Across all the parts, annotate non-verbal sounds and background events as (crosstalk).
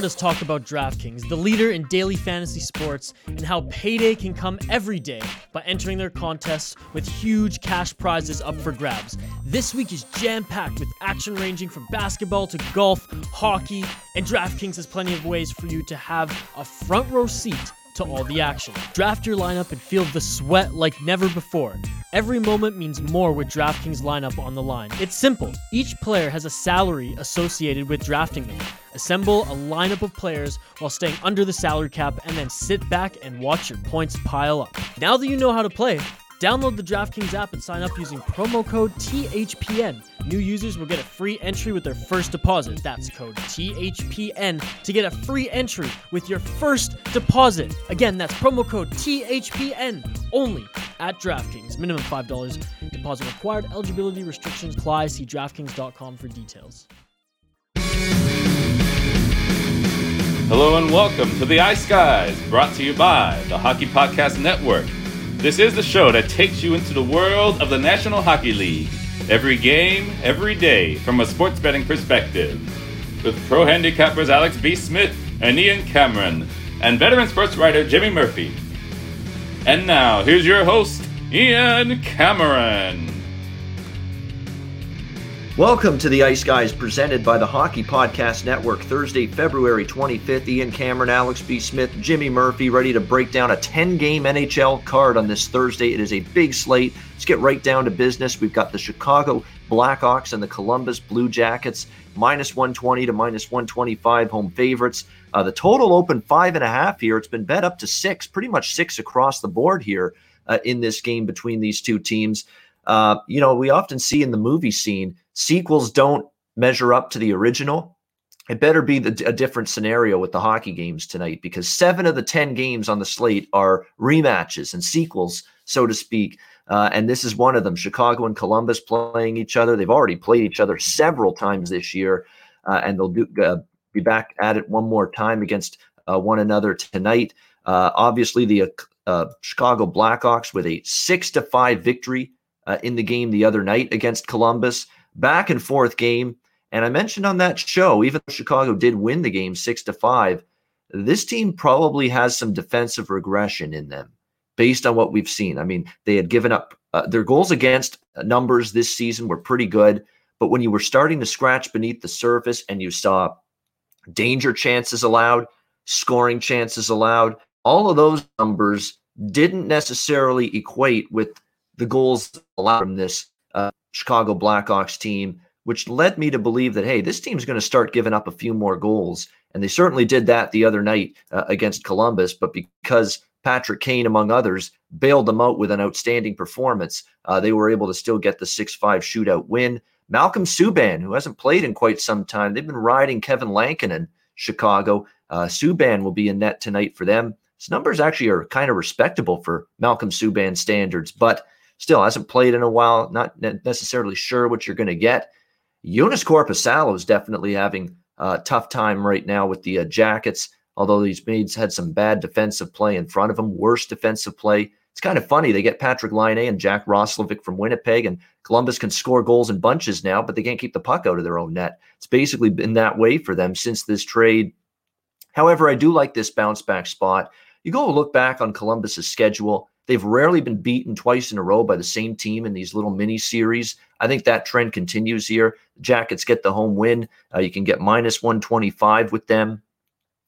heard us talk about DraftKings, the leader in daily fantasy sports, and how payday can come every day by entering their contests with huge cash prizes up for grabs. This week is jam packed with action ranging from basketball to golf, hockey, and DraftKings has plenty of ways for you to have a front row seat to all the action. Draft your lineup and feel the sweat like never before. Every moment means more with DraftKings lineup on the line. It's simple. Each player has a salary associated with drafting them. Assemble a lineup of players while staying under the salary cap and then sit back and watch your points pile up. Now that you know how to play, Download the DraftKings app and sign up using promo code THPN. New users will get a free entry with their first deposit. That's code THPN to get a free entry with your first deposit. Again, that's promo code THPN only at DraftKings. Minimum $5 deposit required. Eligibility restrictions apply. See DraftKings.com for details. Hello and welcome to the Ice Guys, brought to you by the Hockey Podcast Network. This is the show that takes you into the world of the National Hockey League. Every game, every day, from a sports betting perspective. With pro handicappers Alex B. Smith and Ian Cameron, and veteran sports writer Jimmy Murphy. And now, here's your host, Ian Cameron. Welcome to the Ice Guys presented by the Hockey Podcast Network. Thursday, February 25th. Ian Cameron, Alex B. Smith, Jimmy Murphy ready to break down a 10 game NHL card on this Thursday. It is a big slate. Let's get right down to business. We've got the Chicago Blackhawks and the Columbus Blue Jackets, minus 120 to minus 125 home favorites. Uh, the total open five and a half here. It's been bet up to six, pretty much six across the board here uh, in this game between these two teams. Uh, you know, we often see in the movie scene sequels don't measure up to the original, it better be the, a different scenario with the hockey games tonight because seven of the 10 games on the slate are rematches and sequels, so to speak. Uh, and this is one of them. Chicago and Columbus playing each other. They've already played each other several times this year, uh, and they'll do, uh, be back at it one more time against uh, one another tonight. Obviously, the Chicago Blackhawks with a six to five victory in the game the other night against Columbus back and forth game. And I mentioned on that show, even though Chicago did win the game six to five, this team probably has some defensive regression in them based on what we've seen. I mean, they had given up uh, their goals against numbers this season were pretty good, but when you were starting to scratch beneath the surface and you saw danger chances allowed, scoring chances allowed, all of those numbers didn't necessarily equate with the goals allowed from this uh, Chicago Blackhawks team, which led me to believe that, hey, this team's going to start giving up a few more goals. And they certainly did that the other night uh, against Columbus. But because Patrick Kane, among others, bailed them out with an outstanding performance, uh, they were able to still get the 6 5 shootout win. Malcolm Subban, who hasn't played in quite some time, they've been riding Kevin Lankinen, Chicago. Uh, Subban will be in net tonight for them. His numbers actually are kind of respectable for Malcolm Subban standards, but still hasn't played in a while, not necessarily sure what you're going to get. Joonas Korpisalo is definitely having a tough time right now with the uh, Jackets, although he's made had some bad defensive play in front of him, worse defensive play. It's kind of funny. They get Patrick Laine and Jack Roslovic from Winnipeg, and Columbus can score goals in bunches now, but they can't keep the puck out of their own net. It's basically been that way for them since this trade. However, I do like this bounce back spot. You go look back on Columbus's schedule. They've rarely been beaten twice in a row by the same team in these little mini series. I think that trend continues here. Jackets get the home win. Uh, you can get minus 125 with them.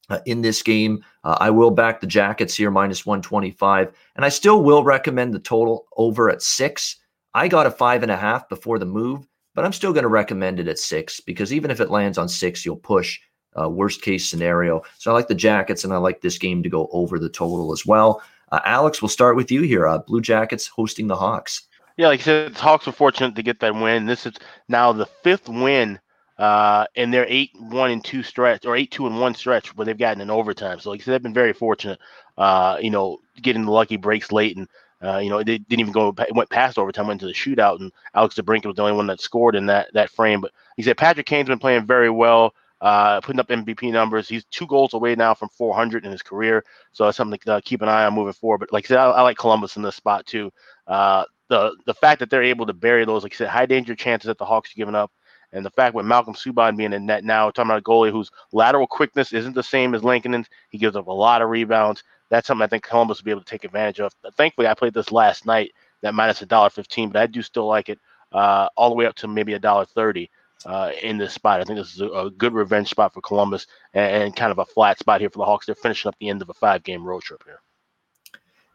Uh, in this game. Uh, I will back the Jackets here, minus 125. And I still will recommend the total over at six. I got a five and a half before the move, but I'm still going to recommend it at six because even if it lands on six, you'll push uh, worst case scenario. So I like the Jackets and I like this game to go over the total as well. Uh, Alex, we'll start with you here. Uh, Blue Jackets hosting the Hawks. Yeah, like I said, the Hawks were fortunate to get that win. This is now the fifth win uh, in their eight one and two stretch or eight two and one stretch where they've gotten an overtime. So like I said, they've been very fortunate. Uh, you know, getting the lucky breaks late and. Uh, you know, they didn't even go went past overtime, went to the shootout, and Alex DeBrincat was the only one that scored in that that frame. But he said Patrick Kane's been playing very well uh, putting up MVP numbers. He's two goals away now from 400 in his career, so that's something to uh, keep an eye on moving forward. But like I said, I, I like Columbus in this spot too. Uh, the the fact that they're able to bury those, like I said, high danger chances that the Hawks are giving up, And the fact with Malcolm Subban being in net now, talking about a goalie whose lateral quickness isn't the same as Lankinen, he gives up a lot of rebounds. That's something I think Columbus will be able to take advantage of. Thankfully, I played this last night, that minus a dollar fifteen, but I do still like it uh, all the way up to maybe a dollar thirty uh, in this spot. I think this is a, a good revenge spot for Columbus and, and, kind of a flat spot here for the Hawks. They're finishing up the end of a five game road trip here.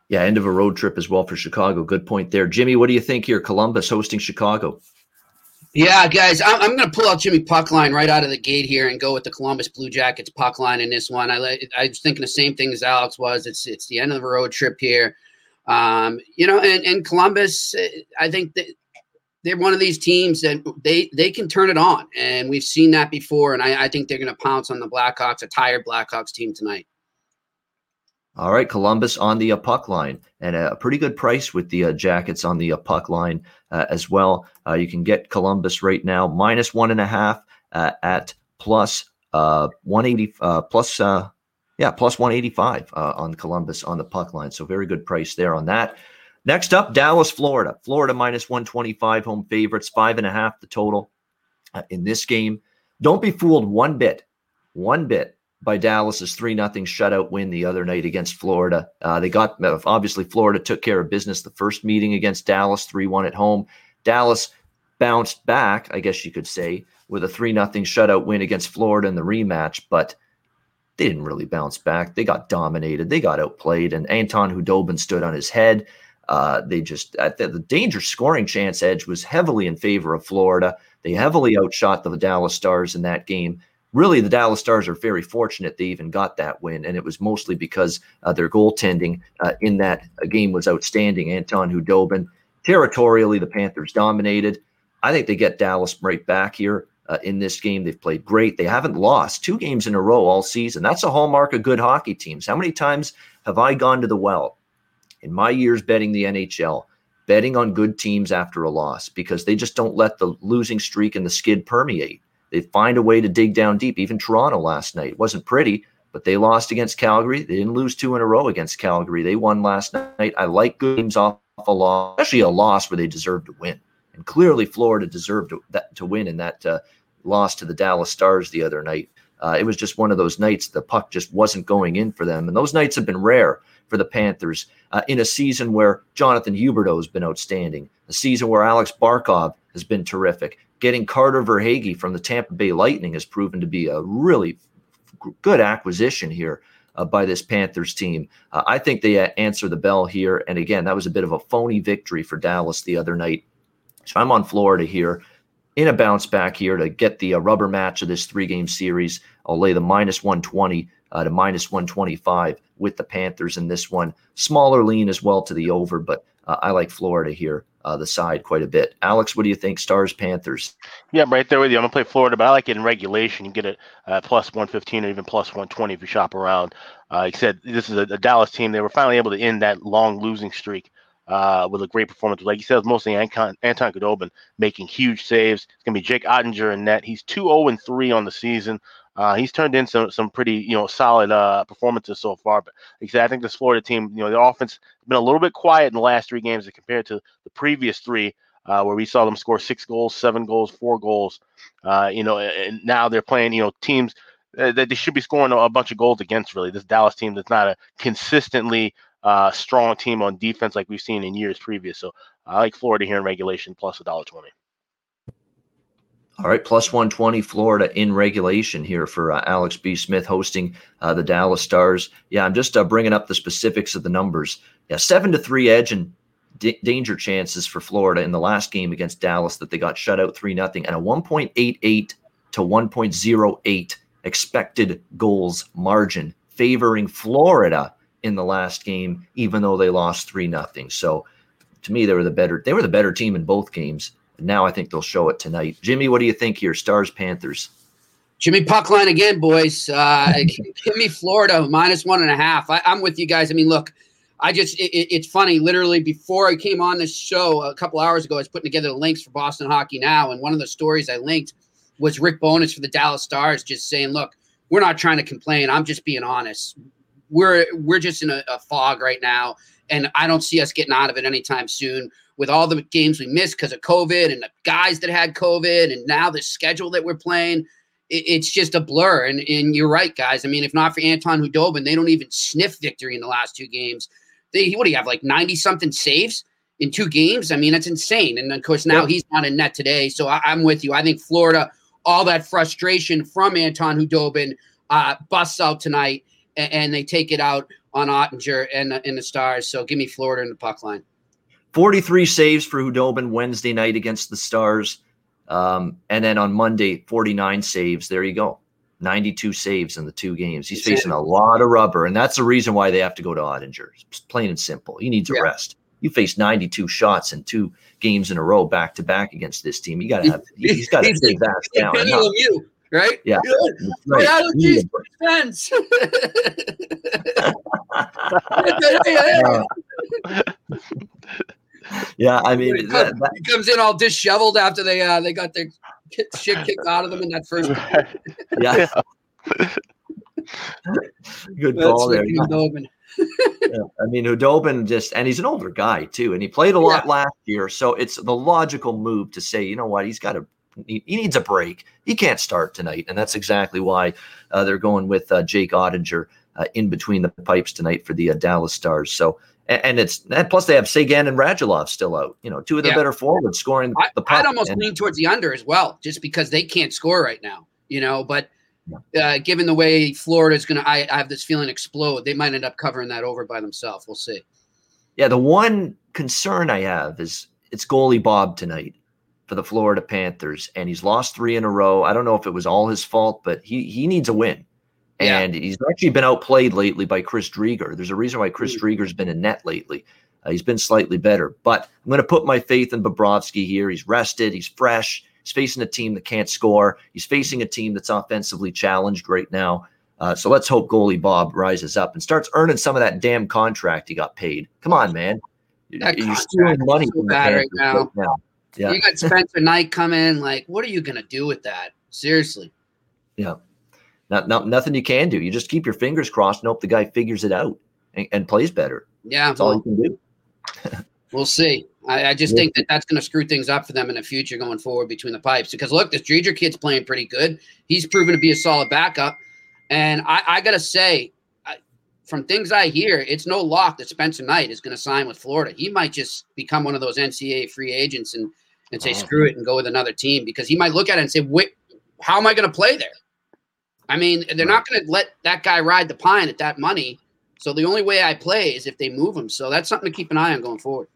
Yeah, end of a road trip as well for Chicago. Good point there. Jimmy, what do you think here? Columbus hosting Chicago. Yeah, guys, I'm, I'm going to pull out Jimmy puck line right out of the gate here and go with the Columbus Blue Jackets puck line in this one. I I was thinking the same thing as Alex was. It's it's the end of the road trip here, um, you know, and, and Columbus. I think that they're one of these teams that they they can turn it on, and we've seen that before. And I, I think they're going to pounce on the Blackhawks, a tired Blackhawks team tonight. All right, Columbus on the uh, puck line, and a pretty good price with the uh, Jackets on the uh, puck line uh, as well. You can get Columbus right now minus one and a half at plus one eighty plus yeah plus one eighty five on Columbus on the puck line. So very good price there on that. Next up, Dallas, Florida. Florida minus 125 home favorites, five and a half the total uh, in this game. Don't be fooled one bit, one bit by Dallas's 3 nothing shutout win the other night against Florida. Uh, they got, obviously, Florida took care of business the first meeting against Dallas, 3 1 at home. Dallas bounced back, I guess you could say, with a 3 nothing shutout win against Florida in the rematch, but they didn't really bounce back. They got dominated, they got outplayed, and Anton Khudobin stood on his head. Uh, they just the, the danger scoring chance edge was heavily in favor of Florida. They heavily outshot the Dallas Stars in that game. Really, the Dallas Stars are very fortunate they even got that win, and it was mostly because uh, their goaltending uh, in that uh, game was outstanding. Anton Khudobin. territorially, the Panthers dominated. I think they get Dallas right back here uh, in this game. They've played great. They haven't lost two games in a row all season. That's a hallmark of good hockey teams. How many times have I gone to the well in my years betting the NHL, betting on good teams after a loss because they just don't let the losing streak and the skid permeate. They find a way to dig down deep. Even Toronto last night wasn't pretty, but they lost against Calgary. They didn't lose two in a row against Calgary. They won last night. I like good teams off a loss, especially a loss where they deserve to win. And clearly, Florida deserved to, that, to win in that uh, loss to the Dallas Stars the other night. Uh, it was just one of those nights the puck just wasn't going in for them. And those nights have been rare for the Panthers uh, in a season where Jonathan Huberdeau has been outstanding, a season where Alex Barkov has been terrific. Getting Carter Verhaeghe from the Tampa Bay Lightning has proven to be a really good acquisition here uh, by this Panthers team. Uh, I think they uh, answer the bell here. And again, that was a bit of a phony victory for Dallas the other night. So I'm on Florida here in a bounce back here to get the uh, rubber match of this three game series. I'll lay the minus 120 uh, to minus 125 with the Panthers in this one. Smaller lean as well to the over, but uh, I like Florida here, uh, the side quite a bit. Alex, what do you think? Stars, Panthers? Yeah, I'm right there with you. I'm going to play Florida, but I like it in regulation. You get it uh, plus 115 or even plus 120 if you shop around. Uh, said, this is a, a Dallas team. They were finally able to end that long losing streak. Uh, with a great performance. Like you said, mostly Anton, Anton Khudobin making huge saves. It's going to be Jake Oettinger in net. He's 2 0 3 on the season. Uh, he's turned in some some pretty you know solid uh, performances so far. But like I said, I think this Florida team, you know, the offense been a little bit quiet in the last three games compared to the previous three, uh, where we saw them score six goals, seven goals, four goals. Uh, you know, and now they're playing you know teams that they should be scoring a bunch of goals against. Really, this Dallas team that's not a consistently uh, strong team on defense like we've seen in years previous. So I like Florida here in regulation plus a dollar twenty. All right, plus 120 Florida in regulation here for uh, Alex B. Smith hosting uh, the Dallas Stars. Yeah, I'm just uh, bringing up the specifics of the numbers. Yeah, seven to three edge and d- danger chances for Florida in the last game against Dallas that they got shut out three nothing, and a 1.88 to 1.08 expected goals margin favoring Florida in the last game, even though they lost three nothing. So to me, they were the better. They were the better team in both games. Now I think they'll show it tonight. Jimmy, what do you think here? Stars Panthers. Jimmy Puckline again, boys. Uh, (laughs) give me Florida minus one and a half. I, am with you guys. I mean, look, I just it, it's funny. Literally before I came on this show a couple hours ago, I was putting together the links for Boston Hockey Now, and one of the stories I linked was Rick Bowness for the Dallas Stars, just saying, "Look, we're not trying to complain. I'm just being honest. We're we're just in a, a fog right now." and I don't see us getting out of it anytime soon. With all the games we missed because of COVID and the guys that had COVID, and now the schedule that we're playing, it, it's just a blur. And and you're right, guys. I mean, if not for Anton Khudobin, they don't even sniff victory in the last two games. They what do you have like ninety something saves? in two games. I mean, that's insane. And of course, now he's not in net today. So I, am with you. I think Florida, all that frustration from Anton Khudobin uh, busts out tonight, and, and, they take it out on Oettinger and, and the Stars. So give me Florida in the puck line. 43 saves for Khudobin Wednesday night against the Stars. Um, and then on Monday, 49 saves. There you go. 92 saves in the two games. He's facing a lot of rubber, and that's the reason why they have to go to Oettinger. It's plain and simple. He needs a yeah. rest you face 92 shots in two games in a row back to back against this team. You got to (laughs) have he's got to take that down. Right? Yeah. Right. Out of these fence. yeah, I mean, he, that, that, he comes in all disheveled after they uh, they got their shit kicked out of them in that first. (laughs) yeah. Good call there yeah, I mean, Khudobin just, and he's an older guy too, and he played a lot yeah. last year. So it's the logical move to say, you know what, he's got to, he, needs a break. He can't start tonight. And that's exactly why uh, they're going with uh, Jake Oettinger uh, in between the pipes tonight for the uh, Dallas Stars. So, and, and it's, and plus they have Seguin and Radulov still out, you know, two of the yeah. better forwards scoring the puck. I'd almost and, lean towards the under as well, just because they can't score right now, you know, but uh, given the way Florida is going to, I have this feeling explode. They might end up covering that over by themselves. We'll see. Yeah, the one concern I have is it's goalie Bob tonight for the Florida Panthers, and he's lost three in a row. I don't know if it was all his fault, but he he needs a win. And yeah. he's actually been outplayed lately by Chris Driedger. There's a reason why Chris mm. Driedger's been in net lately. Uh, he's been slightly better, but I'm going to put my faith in Bobrovsky here. He's rested, he's fresh. He's facing a team that can't score. He's facing a team that's offensively challenged right now. Uh, so let's hope goalie Bob rises up and starts earning some of that damn contract he got paid. Come on, man. That You're stealing money so from bad right now. now. Yeah. You got Spencer Knight coming. Like, what are you going to do with that? Seriously. Yeah. Not, not, nothing you can do. You just keep your fingers crossed and hope the guy figures it out and, and plays better. Yeah. That's well, all you can do. (laughs) we'll see. I, I just yeah. think that that's going to screw things up for them in the future going forward between the pipes. Because look, this Driedger kid's playing pretty good. He's proven to be a solid backup. And I, I got to say, from things I hear, it's no lock that Spencer Knight is going to sign with Florida. He might just become one of those NCAA free agents and, and say, oh. screw it and go with another team because he might look at it and say, wait, how am I going to play there? I mean, they're not going to let that guy ride the pine at that money. So the only way I play is if they move him. So that's something to keep an eye on going forward.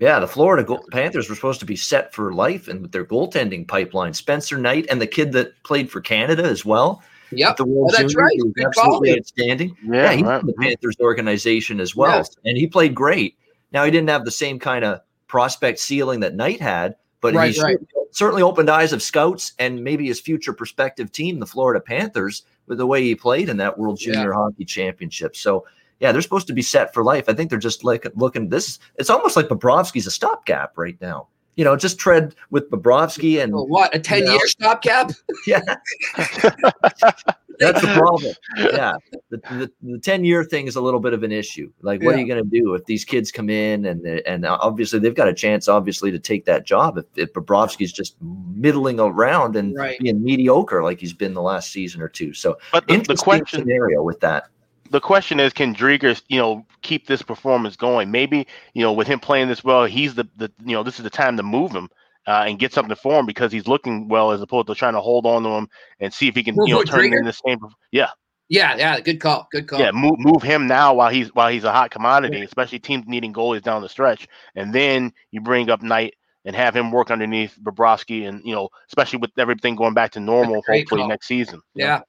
Yeah, the Florida Panthers were supposed to be set for life and with their goaltending pipeline. Spencer Knight and the kid that played for Canada as well. Yep. The World oh, that's right. absolutely outstanding. Yeah, yeah he's in the Panthers organization as well. Yes. And he played great. Now he didn't have the same kind of prospect ceiling that Knight had, but right, he right. certainly opened eyes of scouts and maybe his future prospective team, the Florida Panthers, with the way he played in that World Junior yeah. Hockey Championship. So yeah, they're supposed to be set for life. I think they're just like looking this. It's almost like Bobrovsky's a stopgap right now. You know, just tread with Bobrovsky and what a ten year know. stopgap. (laughs) Yeah, that's the problem. Yeah, the, the, the, ten year thing is a little bit of an issue. Like, what yeah. are you going to do if these kids come in and and obviously they've got a chance, obviously, to take that job if, if Bobrovsky's just middling around and right. being mediocre like he's been the last season or two. So, but the, the question scenario with that the question is, can Driedger, you know, keep this performance going? Maybe, you know, with him playing this well, he's the, the you know, this is the time to move him uh, and get something for him because he's looking well as opposed to trying to hold on to him and see if he can, you know, turn in the same. Yeah. Yeah, yeah, good call, good call. Yeah, move move him now while he's while he's a hot commodity, yeah. especially teams needing goalies down the stretch, and then you bring up Knight and have him work underneath Bobrovsky, and you know, especially with everything going back to normal, hopefully call. next season. Yeah,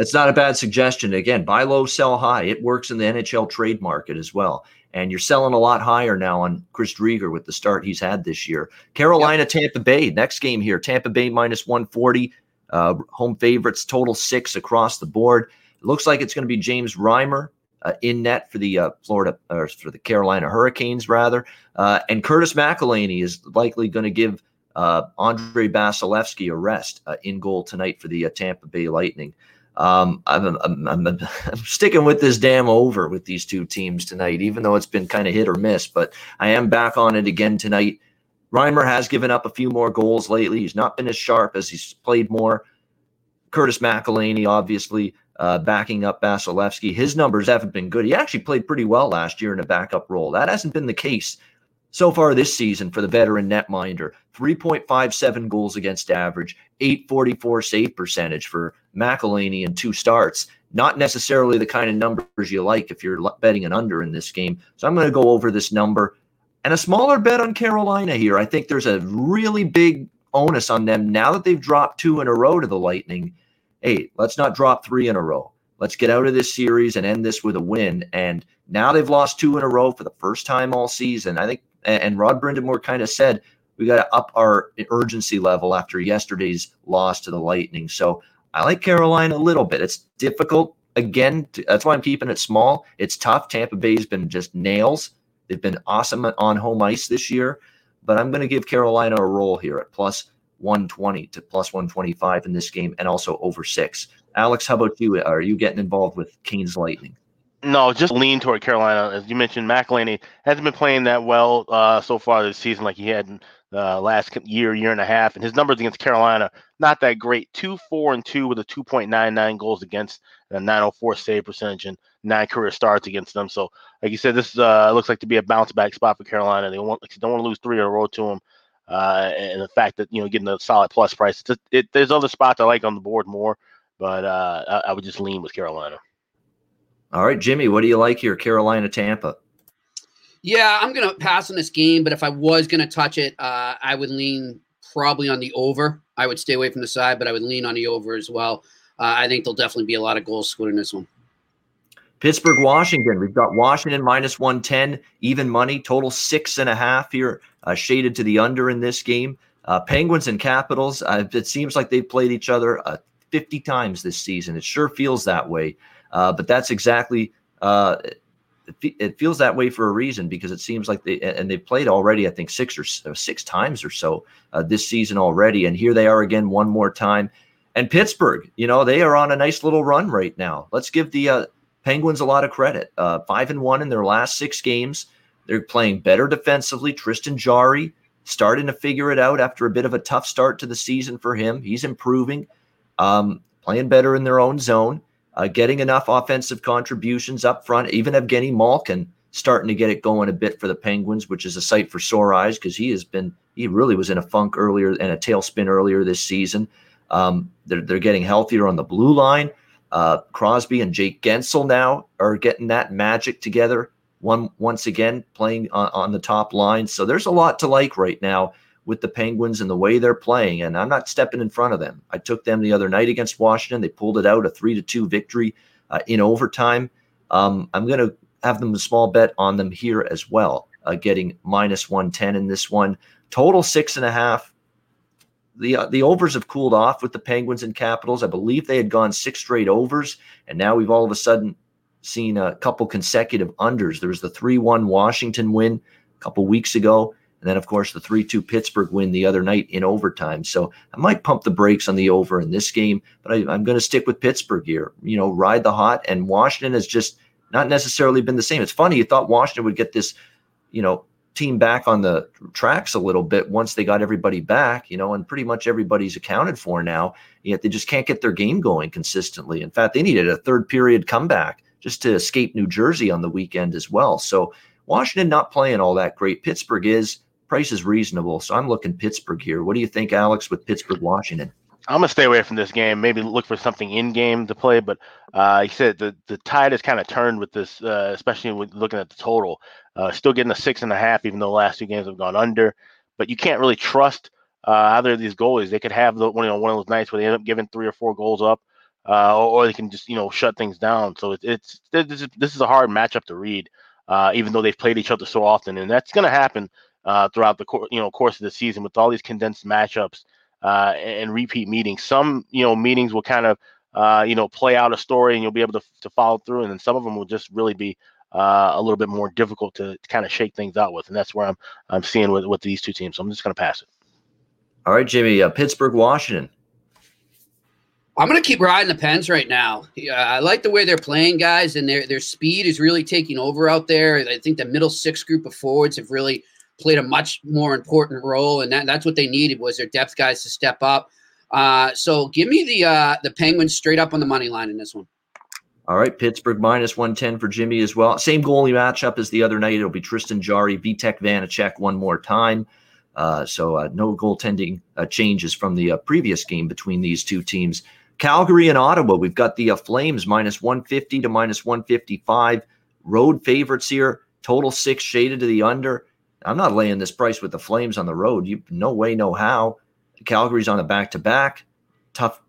that's not a bad suggestion. Again, buy low, sell high. It works in the NHL trade market as well. And you're selling a lot higher now on Chris Driedger with the start he's had this year. Carolina, yep. Tampa Bay. Next game here. Tampa Bay minus 140. Uh, home favorites, total six across the board. It looks like it's going to be James Reimer uh, in net for the uh, Florida or for the Carolina Hurricanes, rather. Uh, and Curtis McElhinney is likely going to give uh, Andrei Vasilevskiy a rest uh, in goal tonight for the Tampa Bay Lightning. Um, I'm, I'm, I'm, I'm, (laughs) sticking with this damn over with these two teams tonight, even though it's been kind of hit or miss. But I am back on it again tonight. Reimer has given up a few more goals lately. He's not been as sharp as he's played more. Curtis McElhinney, obviously, uh, backing up Vasilevskiy. His numbers haven't been good. He actually played pretty well last year in a backup role. That hasn't been the case so far this season for the veteran netminder. 3.57 goals against average, 844 save percentage for McElhinney in two starts. Not necessarily the kind of numbers you like if you're betting an under in this game. So I'm going to go over this number and a smaller bet on Carolina here. I think there's a really big onus on them now that they've dropped two in a row to the Lightning. Hey, let's not drop three in a row. Let's get out of this series and end this with a win. And now they've lost two in a row for the first time all season. I think, and Rod Brind'Amour kind of said, we got to up our urgency level after yesterday's loss to the Lightning. So I like Carolina a little bit. It's difficult. Again, that's why I'm keeping it small. It's tough. Tampa Bay's been just nails. They've been awesome on home ice this year, but I'm going to give Carolina a roll here at plus 120 to plus 125 in this game and also over six. Alex, how about you? Are you getting involved with Canes Lightning? No, just lean toward Carolina. As you mentioned, McElhinney hasn't been playing that well uh, so far this season, like he had in the last year, year and a half. And his numbers against Carolina, not that great. Two, four, and two with a 2.99 goals against, and a 904 save percentage, and nine career starts against them. So, like you said, this uh, looks like to be a bounce back spot for Carolina. They want, don't want to lose three in a row to them. Uh, and the fact that you know getting a solid plus price. It, it, there's other spots I like on the board more, but uh, I, I would just lean with Carolina. All right, Jimmy, what do you like here? Carolina, Tampa. Yeah, I'm going to pass on this game, but if I was going to touch it, uh, I would lean probably on the over. I would stay away from the side, but I would lean on the over as well. Uh, I think there'll definitely be a lot of goals scored in this one. Pittsburgh, Washington. We've got Washington minus 110, even money, total six and a half here, uh, shaded to the under in this game. Uh, Penguins and Capitals, uh, it seems like they've played each other uh, 50 times this season. It sure feels that way. Uh, but that's exactly, uh, it, it, feels that way for a reason because it seems like they, and they've played already, I think, six or six times or so this season already. And here they are again one more time. And Pittsburgh, you know, they are on a nice little run right now. Let's give the Penguins a lot of credit. Uh, five and one in their last six games. They're playing better defensively. Tristan Jarry starting to figure it out after a bit of a tough start to the season for him. He's improving, um, playing better in their own zone, uh, getting enough offensive contributions up front. Even Evgeny Malkin starting to get it going a bit for the Penguins, which is a sight for sore eyes because he has been he really was in a funk earlier and a tailspin earlier this season. Um, they're, they're getting healthier on the blue line. Uh, Crosby and Jake Guentzel now are getting that magic together. One once again playing on, on the top line. So there's a lot to like right now with the Penguins and the way they're playing. And I'm not stepping in front of them. I took them the other night against Washington. They pulled it out a three to two victory uh, in overtime. Um, I'm going to have them a small bet on them here as well, uh, getting minus 110 in this one. Total six and a half the uh, the overs have cooled off with the Penguins and Capitals. I believe they had gone six straight overs, and now we've all of a sudden seen a couple consecutive unders. There was the three one Washington win a couple weeks ago, and then of course the three two Pittsburgh win the other night in overtime. So I might pump the brakes on the over in this game, but I, I'm going to stick with Pittsburgh here. You know, ride the hot, and Washington has just not necessarily been the same. It's funny you thought Washington would get this, you know, team back on the tracks a little bit once they got everybody back, you know, and pretty much everybody's accounted for now. Yet they just can't get their game going consistently. In fact, they needed a third period comeback just to escape New Jersey on the weekend as well. So Washington not playing all that great. Pittsburgh is price is reasonable. So I'm looking Pittsburgh here. What do you think, Alex, with Pittsburgh, Washington? I'm gonna stay away from this game. Maybe look for something in game to play. But uh, you said the the tide has kind of turned with this, uh, especially with looking at the total. Uh, still getting a six and a half, even though the last two games have gone under. But you can't really trust uh, either of these goalies. They could have the, one, you know, one of those nights where they end up giving three or four goals up, uh, or, or, they can just you know shut things down. So it, it's this is, this is a hard matchup to read, uh, even though they've played each other so often, and that's going to happen uh, throughout the cor- you know course of the season with all these condensed matchups uh, and repeat meetings. Some you know meetings will kind of uh, you know play out a story and you'll be able to, to follow through, and then some of them will just really be uh, a little bit more difficult to, to kind of shake things out with, and that's where I'm I'm seeing with with these two teams. So I'm just going to pass it. All right, Jimmy, uh, Pittsburgh, Washington. I'm going to keep riding the Pens right now. I like the way they're playing, guys, and their their speed is really taking over out there. I think the middle six group of forwards have really played a much more important role, and that, that's what they needed was their depth guys to step up. Uh, so give me the uh, the Penguins straight up on the money line in this one. All right, Pittsburgh minus 110 for Jimmy as well. Same goalie matchup as the other night. It'll be Tristan Jarry, Vitek Vanacek one more time. Uh, so uh, no goaltending uh, changes from the uh, previous game between these two teams. Calgary and Ottawa, we've got the uh, Flames minus 150 to minus 155. Road favorites here. Total six shaded to the under. I'm not laying this price with the Flames on the road. You no way, no how. Calgary's on a back to back. Tough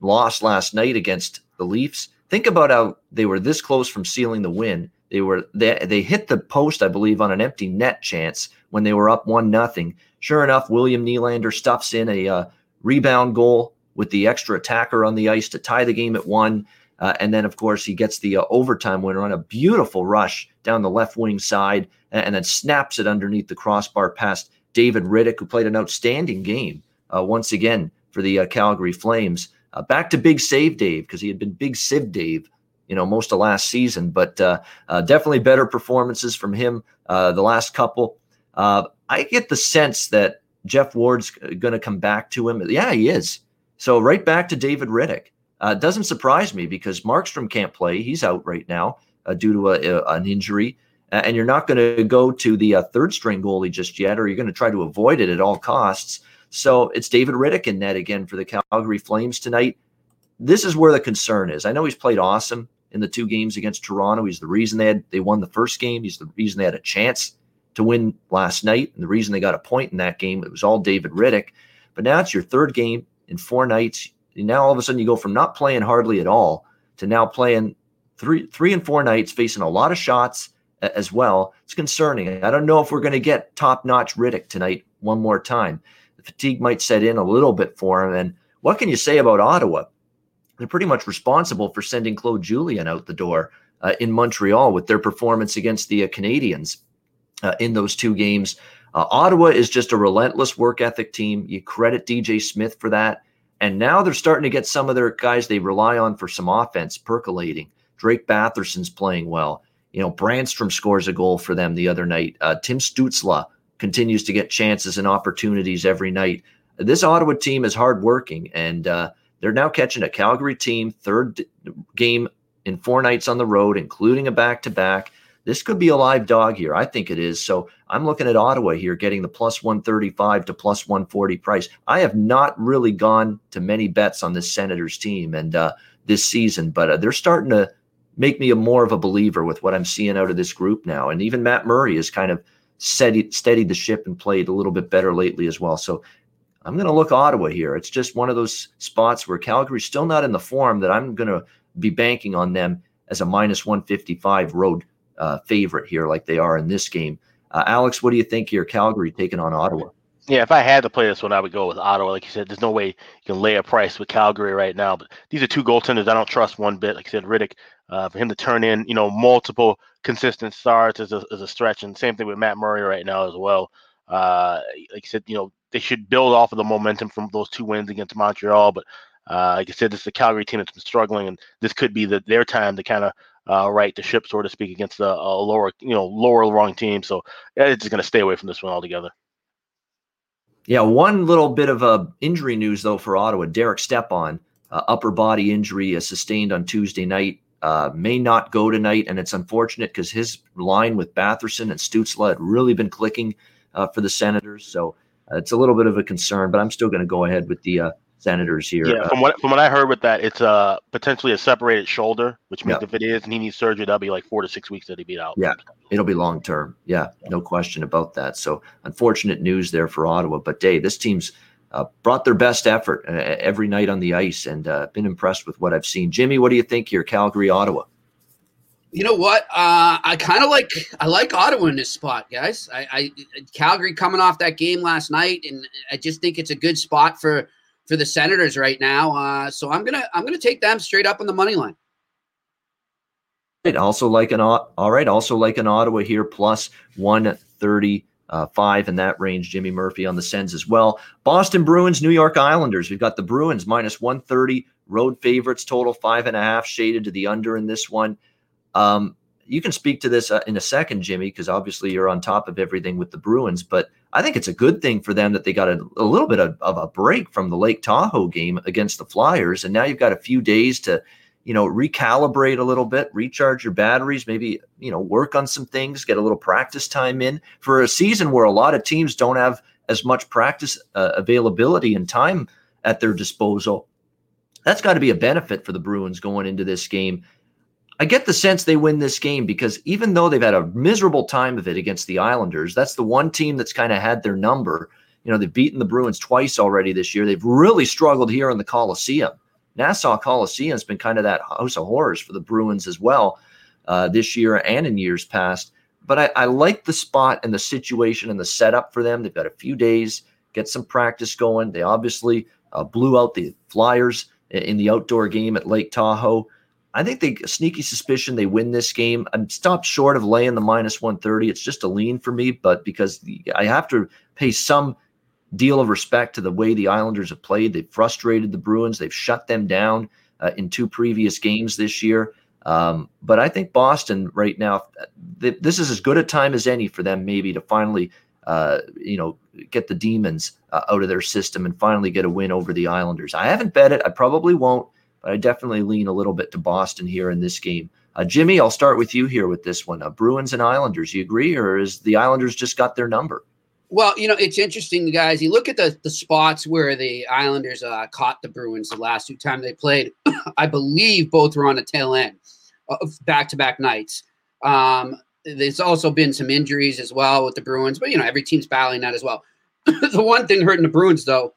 loss last night against the Leafs. Think about how they were this close from sealing the win. They were they they hit the post, I believe, on an empty net chance when they were up one nothing. Sure enough, William Nylander stuffs in a uh, rebound goal with the extra attacker on the ice to tie the game at one. Uh, and then, of course, he gets the uh, overtime winner on a beautiful rush down the left wing side and, then snaps it underneath the crossbar past David Rittich, who played an outstanding game uh, once again for the uh, Calgary Flames. Uh, back to big save Dave because he had been big Civ Dave, you know, most of last season. But uh, definitely better performances from him the last couple. I get the sense that Geoff Ward's going to come back to him. Yeah, he is. So right back to David Rittich. Uh, doesn't surprise me because Markstrom can't play. He's out right now uh, due to a, a, an injury. Uh, and you're not going to go to the uh, third string goalie just yet, or you're going to try to avoid it at all costs. So it's David Rittich in net again for the Calgary Flames tonight. This is where the concern is. I know he's played awesome in the two games against Toronto. He's the reason they had they won the first game. He's the reason they had a chance to win last night, and the reason they got a point in that game. It was all David Rittich. But now it's your third game in four nights. Now all of a sudden you go from not playing hardly at all to now playing three three and four nights, facing a lot of shots as well. It's concerning. I don't know if we're going to get top notch Rittich tonight one more time. The fatigue might set in a little bit for him. And what can you say about Ottawa? They're pretty much responsible for sending Claude Julien out the door uh, in Montreal with their performance against the uh, Canadiens uh, in those two games. Uh, Ottawa is just a relentless work ethic team. You credit DJ Smith for that. And now they're starting to get some of their guys they rely on for some offense percolating. Drake Batherson's playing well. You know, Brannstrom scores a goal for them the other night. Uh, Tim Stützle continues to get chances and opportunities every night. This Ottawa team is hardworking, and uh, they're now catching a Calgary team, third game in four nights on the road, including a back to back this could be a live dog here. I think it is. So I'm looking at Ottawa here getting the plus 135 to plus 140 price. I have not really gone to many bets on this Senators team and uh, this season, but uh, they're starting to make me a more of a believer with what I'm seeing out of this group now. And even Matt Murray has kind of steadied, steadied the ship and played a little bit better lately as well. So I'm going to look Ottawa here. It's just one of those spots where Calgary's still not in the form that I'm going to be banking on them as a minus 155 road uh, favorite here, like they are in this game. Uh, Alex, what do you think here? Calgary taking on Ottawa. Yeah, if I had to play this one, I would go with Ottawa. Like you said, there's no way you can lay a price with Calgary right now. But these are two goaltenders I don't trust one bit. Like I said, Rittich, uh, for him to turn in, you know, multiple consistent starts is a, is a stretch. And same thing with Matt Murray right now as well. Uh, like I said, you know, they should build off of the momentum from those two wins against Montreal. But uh, like I said, this is a Calgary team that's been struggling, and this could be the, their time to kind of uh, right the ship, so to speak, against a, a, lower, you know, lower wrong team. So it's just going to stay away from this one altogether. Yeah, one little bit of a injury news though for Ottawa. Derek Stepan, uh, upper body injury, uh, sustained on Tuesday night. Uh, may not go tonight, and it's unfortunate because his line with Batherson and Stützle had really been clicking uh, for the Senators. So uh, it's a little bit of a concern, but I'm still going to go ahead with the uh, Senators here. Yeah, from what from what I heard with that, it's uh potentially a separated shoulder, which means yeah. if it is and he needs surgery, that'll be like four to six weeks that he be out. Yeah, it'll be long term. Yeah, no question about that. So unfortunate news there for Ottawa, but Dave, this team's uh, brought their best effort uh, every night on the ice, and uh, been impressed with what I've seen. Jimmy, what do you think here, Calgary, Ottawa? You know what? Uh, I kind of like I like Ottawa in this spot, guys. I, I Calgary coming off that game last night, and I just think it's a good spot for for the Senators right now. Uh, so I'm gonna I'm gonna take them straight up on the money line. Also like an all right. Also like an Ottawa here plus one thirty uh, five in that range. Jimmy Murphy on the Sens as well. Boston Bruins, New York Islanders. We've got the Bruins minus 130, road favorites, total five and a half, shaded to the under in this one. Um, you can speak to this uh, in a second, Jimmy, because obviously you're on top of everything with the Bruins. But I think it's a good thing for them that they got a, a little bit of, of, a break from the Lake Tahoe game against the Flyers, and now you've got a few days to, you know, recalibrate a little bit, recharge your batteries, maybe you know, work on some things, get a little practice time in for a season where a lot of teams don't have as much practice uh, availability and time at their disposal. That's got to be a benefit for the Bruins going into this game I get the sense they win this game because even though they've had a miserable time of it against the Islanders, that's the one team that's kind of had their number. You know, they've beaten the Bruins twice already this year. They've really struggled here in the Coliseum. Nassau Coliseum has been kind of that house of horrors for the Bruins as well uh, this year and in years past. But I, I like the spot and the situation and the setup for them. They've got a few days, get some practice going. They obviously uh, blew out the Flyers in the outdoor game at Lake Tahoe. I think they sneaky suspicion they win this game. I'm stopped short of laying the minus 130. It's just a lean for me, but because I have to pay some deal of respect to the way the Islanders have played. They've frustrated the Bruins. They've shut them down uh, in two previous games this year. Um, but I think Boston right now, th- this is as good a time as any for them, maybe to finally, uh, you know, get the demons uh, out of their system and finally get a win over the Islanders. I haven't bet it. I probably won't but I definitely lean a little bit to Boston here in this game. Uh, Jimmy, I'll start with you here with this one. Uh, Bruins and Islanders, you agree, or is the Islanders just got their number? Well, you know, it's interesting, guys. You look at the the spots where the Islanders uh, caught the Bruins the last two times they played. (clears throat) I believe both were on the tail end of back to back nights. Um, there's also been some injuries as well with the Bruins, but you know, every team's battling that as well. (clears throat) the one thing hurting the Bruins, though,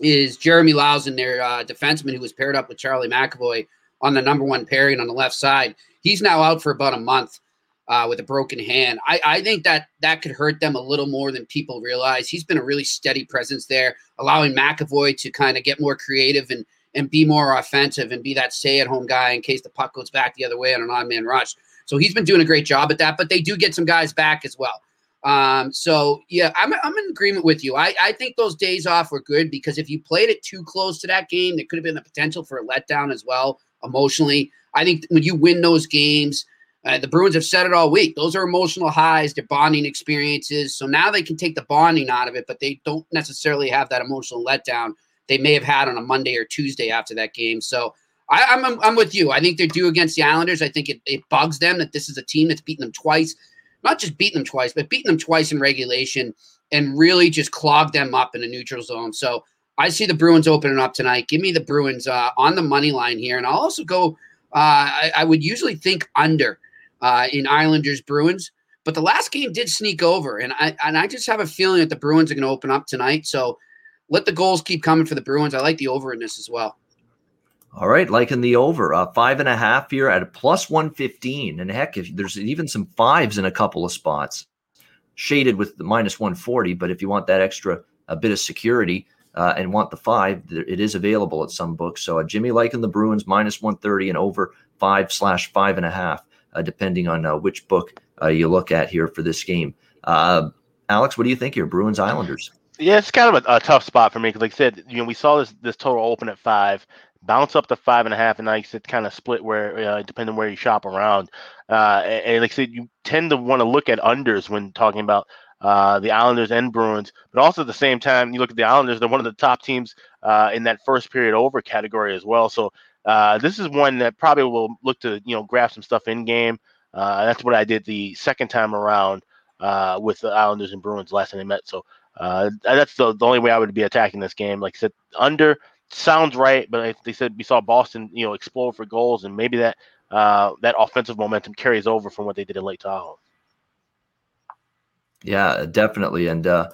is Jeremy Lauzon, their uh, defenseman, who was paired up with Charlie McAvoy on the number one pairing on the left side. He's now out for about a month uh, with a broken hand. I, I think that that could hurt them a little more than people realize. He's been a really steady presence there, allowing McAvoy to kind of get more creative and and be more offensive and be that stay-at-home guy in case the puck goes back the other way on an odd-man rush. So he's been doing a great job at that. But they do get some guys back as well. Um, so yeah, I'm, I'm in agreement with you. I, I think those days off were good because if you played it too close to that game, there could have been the potential for a letdown as well emotionally. I think when you win those games, uh, the Bruins have said it all week. Those are emotional highs, they're bonding experiences. So now they can take the bonding out of it, but they don't necessarily have that emotional letdown they may have had on a Monday or Tuesday after that game. So I, am I'm, I'm with you. I think they're due against the Islanders. I think it, it bugs them that this is a team that's beaten them twice not just beating them twice, but beating them twice in regulation and really just clog them up in a neutral zone. So I see the Bruins opening up tonight. Give me the Bruins uh, on the money line here, and I'll also go. Uh, I, I, would usually think under uh, in Islanders Bruins, but the last game did sneak over, and I and I just have a feeling that the Bruins are going to open up tonight. So let the goals keep coming for the Bruins. I like the over in this as well. All right, liking the over, uh, five and a half here at a plus 115. And heck, if there's even some fives in a couple of spots, shaded with the minus 140. But if you want that extra a bit of security uh, and want the five, it is available at some books. So uh, Jimmy liking the Bruins minus 130 and over five slash five and a half, uh, depending on uh, which book uh, you look at here for this game. Alex, what do you think here, Bruins Islanders? Yeah, it's kind of a, a, tough spot for me because, like I said, you know, we saw this this total open at five bounce up to five and a half, and like I said, kind of split where uh, depending where you shop around. Uh, and, and, like I said, you tend to want to look at unders when talking about uh, the Islanders and Bruins, but also at the same time, you look at the Islanders; they're one of the top teams uh, in that first period over category as well. So uh, this is one that probably will look to you know grab some stuff in game. Uh, that's what I did the second time around with the Islanders and Bruins last time they met. So that's the, the only way I would be attacking this game. Like I said, under sounds right, but they said we saw Boston, you know, explode for goals, and maybe that uh, that offensive momentum carries over from what they did in Lake Tahoe. Yeah, definitely, and uh,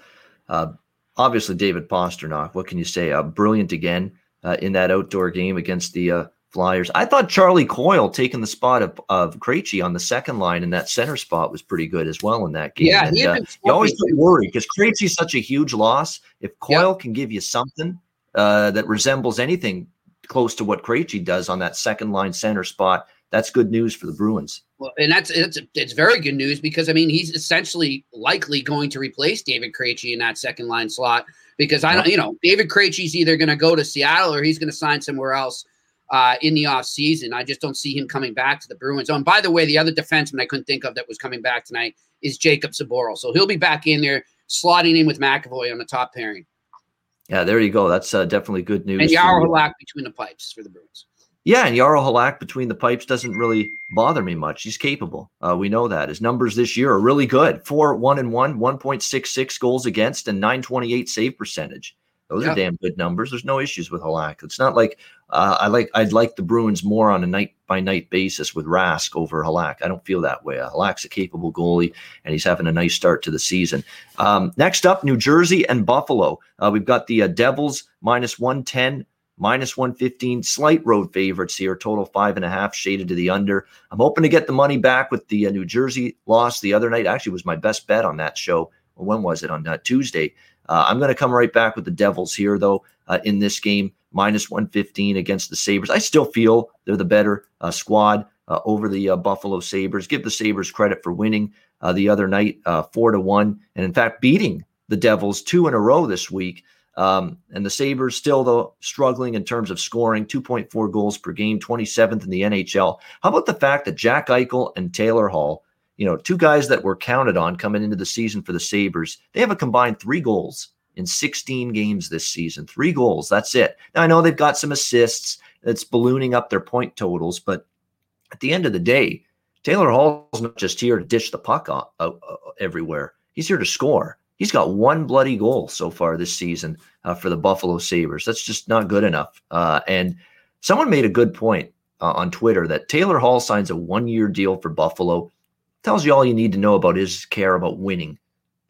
uh, obviously David Pastrnak. What can you say? Uh, brilliant again uh, in that outdoor game against the uh, Flyers. I thought Charlie Coyle taking the spot of, of Krejci on the second line in that center spot was pretty good as well in that game. Yeah, and, uh, you always worry because Krejci's such a huge loss. If Coyle yep. can give you something, uh, that resembles anything close to what Krejci does on that second line center spot. that's good news for the Bruins. Well, and that's it's it's very good news because I mean he's essentially likely going to replace David Krejci in that second line slot because I don't, you know, David Krejci's either going to go to Seattle or he's going to sign somewhere else uh, in the off season. I just don't see him coming back to the Bruins. Oh, and by the way, the other defenseman I couldn't think of that was coming back tonight is Jakub Zboril. So he'll be back in there slotting in with McAvoy on the top pairing. Yeah, there you go. That's uh, definitely good news. And Jaro Halak between the pipes for the Bruins. Yeah, and Jaro Halak between the pipes doesn't really bother me much. He's capable. Uh, we know that. His numbers this year are really good. Four, one and one, 1.66 goals against, and 928 save percentage. Those are damn good numbers. There's no issues with Halak. It's not like uh, I like I'd like the Bruins more on a night by night basis with Rask over Halak. I don't feel that way. Uh, Halak's a capable goalie, and he's having a nice start to the season. Um, next up, New Jersey and Buffalo. Uh, we've got the uh, Devils minus 110 minus 115, slight road favorites here, total five and a half, shaded to the under. I'm hoping to get the money back with the uh, New Jersey loss the other night. Actually, was my best bet on that show. When was it? On uh, Tuesday. Uh, I'm going to come right back with the Devils here, though, uh, in this game, minus 115 against the Sabres. I still feel they're the better uh, squad uh, over the uh, Buffalo Sabres. Give the Sabres credit for winning uh, the other night, four to one, and in fact, beating the Devils two in a row this week. Um, and the Sabres still, though, struggling in terms of scoring 2.4 goals per game, 27th in the NHL. How about the fact that Jack Eichel and Taylor Hall you know, two guys that were counted on coming into the season for the Sabres, they have a combined three goals in 16 games this season. Three goals. That's it. Now, I know they've got some assists. It's ballooning up their point totals, but at the end of the day, Taylor Hall's not just here to dish the puck uh, uh, everywhere. He's here to score. He's got one bloody goal so far this season uh, for the Buffalo Sabres. That's just not good enough. Uh, and someone made a good point uh, on Twitter that Taylor Hall signs a one year deal for Buffalo tells you all you need to know about his care about winning,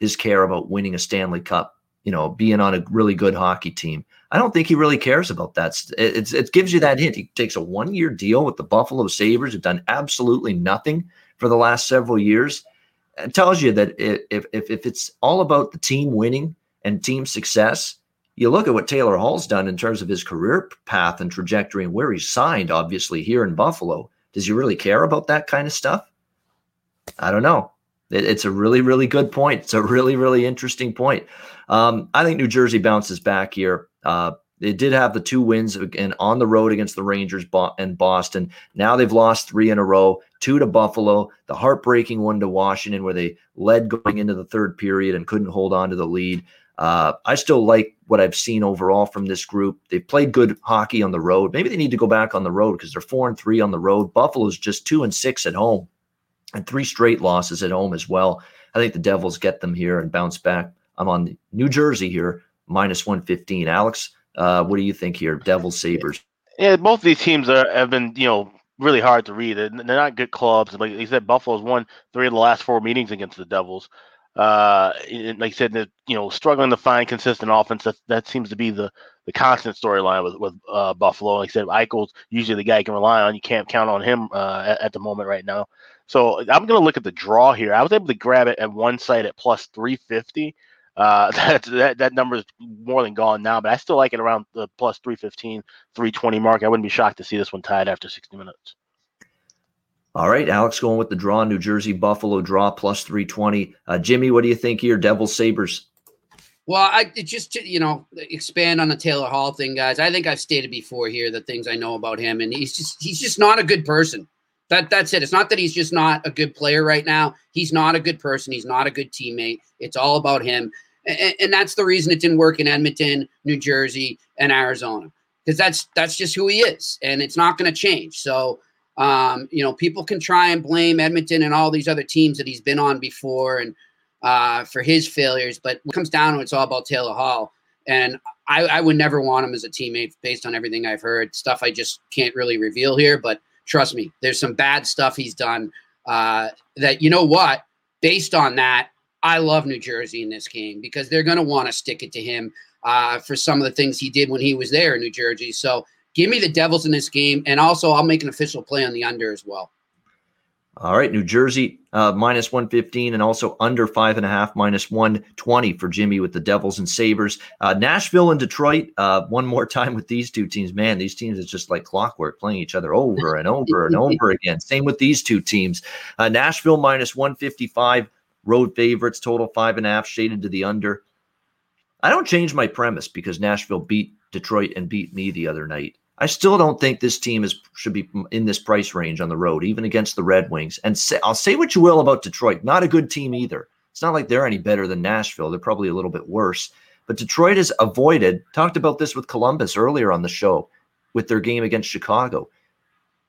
his care about winning a Stanley Cup, you know, being on a really good hockey team. I don't think he really cares about that. It, it gives you that hint. He takes a one year deal with the Buffalo Sabres, have done absolutely nothing for the last several years. It tells you that if, if, if it's all about the team winning and team success, you look at what Taylor Hall's done in terms of his career path and trajectory and where he's signed, obviously, here in Buffalo. Does he really care about that kind of stuff? I don't know. It, it's a really, really good point. It's a really, really interesting point. Um, I think New Jersey bounces back here. Uh, they did have the two wins again on the road against the Rangers and Boston. Now they've lost three in a row, two to Buffalo, the heartbreaking one to Washington, where they led going into the third period and couldn't hold on to the lead. Uh, I still like what I've seen overall from this group. They've played good hockey on the road. Maybe they need to go back on the road because they're four and three on the road. Buffalo's just two and six at home and three straight losses at home as well. I think the Devils get them here and bounce back. I'm on New Jersey here, minus 115. Alex, uh, what do you think here? Devils, Sabres. Yeah, both of these teams are, have been, you know, really hard to read. They're not good clubs. Like you said, Buffalo's won three of the last four meetings against the Devils. Uh, like you said, you know, struggling to find consistent offense. That, that seems to be the the constant storyline with with uh, Buffalo. Like I said, Eichel's usually the guy you can rely on. You can't count on him uh, at, at, the moment right now. So I'm going to look at the draw here. I was able to grab it at one site at plus 350. Uh, (laughs) that, that that number is more than gone now, but I still like it around the plus 315, 320 mark. I wouldn't be shocked to see this one tied after 60 minutes. All right, Alex going with the draw. New Jersey Buffalo draw plus 320. Uh, Jimmy, what do you think here? Devils Sabres. Well, I just you know expand on the Taylor Hall thing, guys. I think I've stated before here the things I know about him, and he's just he's just not a good person. That that's it. It's not that he's just not a good player right now. He's not a good person. He's not a good teammate. It's all about him, and, and that's the reason it didn't work in Edmonton, New Jersey, and Arizona because that's that's just who he is, and it's not going to change. So. Um, you know, people can try and blame Edmonton and all these other teams that he's been on before and uh, for his failures, but when it comes down to it, it's all about Taylor Hall. And I, I, would never want him as a teammate based on everything I've heard. Stuff I just can't really reveal here, but Trust me, there's some bad stuff he's done. Uh, that you know what? Based on that, I love New Jersey in this game because they're going to want to stick it to him uh, for some of the things he did when he was there in New Jersey. So give me the Devils in this game, and also I'll make an official play on the under as well. All right, New Jersey uh, minus 115 and also under five and a half, minus 120 for Jimmy with the Devils and Sabres. Uh, Nashville and Detroit, uh, one more (laughs) time with these two teams. Man, these teams is just like clockwork playing each other over and over and over (laughs) again. Same with these two teams. Uh, Nashville minus 155, road favorites, total five and a half, shaded to the under. I don't change my premise because Nashville beat Detroit and beat me the other night. I still don't think this team is should be in this price range on the road, even against the Red Wings. And say, I'll say what you will about Detroit, not a good team either. It's not like they're any better than Nashville. They're probably a little bit worse. But Detroit has avoided, talked about this with Columbus earlier on the show with their game against Chicago.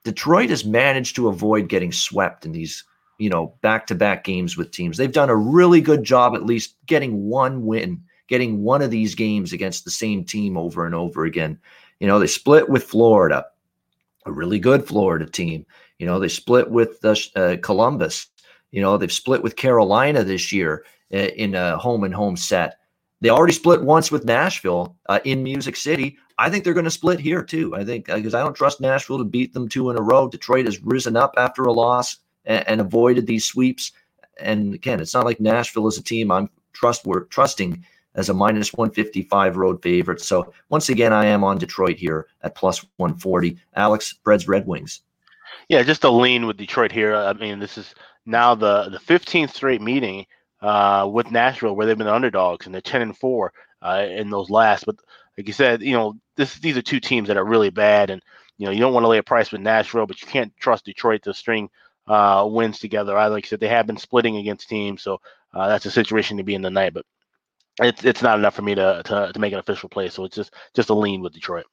Detroit has managed to avoid getting swept in these, you know, back-to-back games with teams. They've done a really good job at least getting one win, getting one of these games against the same team over and over again. You know, they split with Florida, a really good Florida team. You know, they split with uh, Columbus. You know, they've split with Carolina this year uh, in a home and home set. They already split once with Nashville uh, in Music City. I think they're going to split here too. I think because uh, I don't trust Nashville to beat them two in a row. Detroit has risen up after a loss and, and avoided these sweeps. And again, it's not like Nashville is a team I'm trustworthy trusting as a minus 155 road favorite. So once again, I am on Detroit here at plus 140. Alex, Preds Red Wings. Yeah, just a lean with Detroit here. I mean, this is now the the 15th straight meeting uh, with Nashville where they've been the underdogs and they're 10 and four uh, in those last. But like you said, you know, this these are two teams that are really bad, and you know you don't want to lay a price with Nashville, but you can't trust Detroit to string uh, wins together. I like I said they have been splitting against teams, so uh, that's a situation to be in tonight. But it's it's not enough for me to, to to make an official play. So it's just just a lean with Detroit.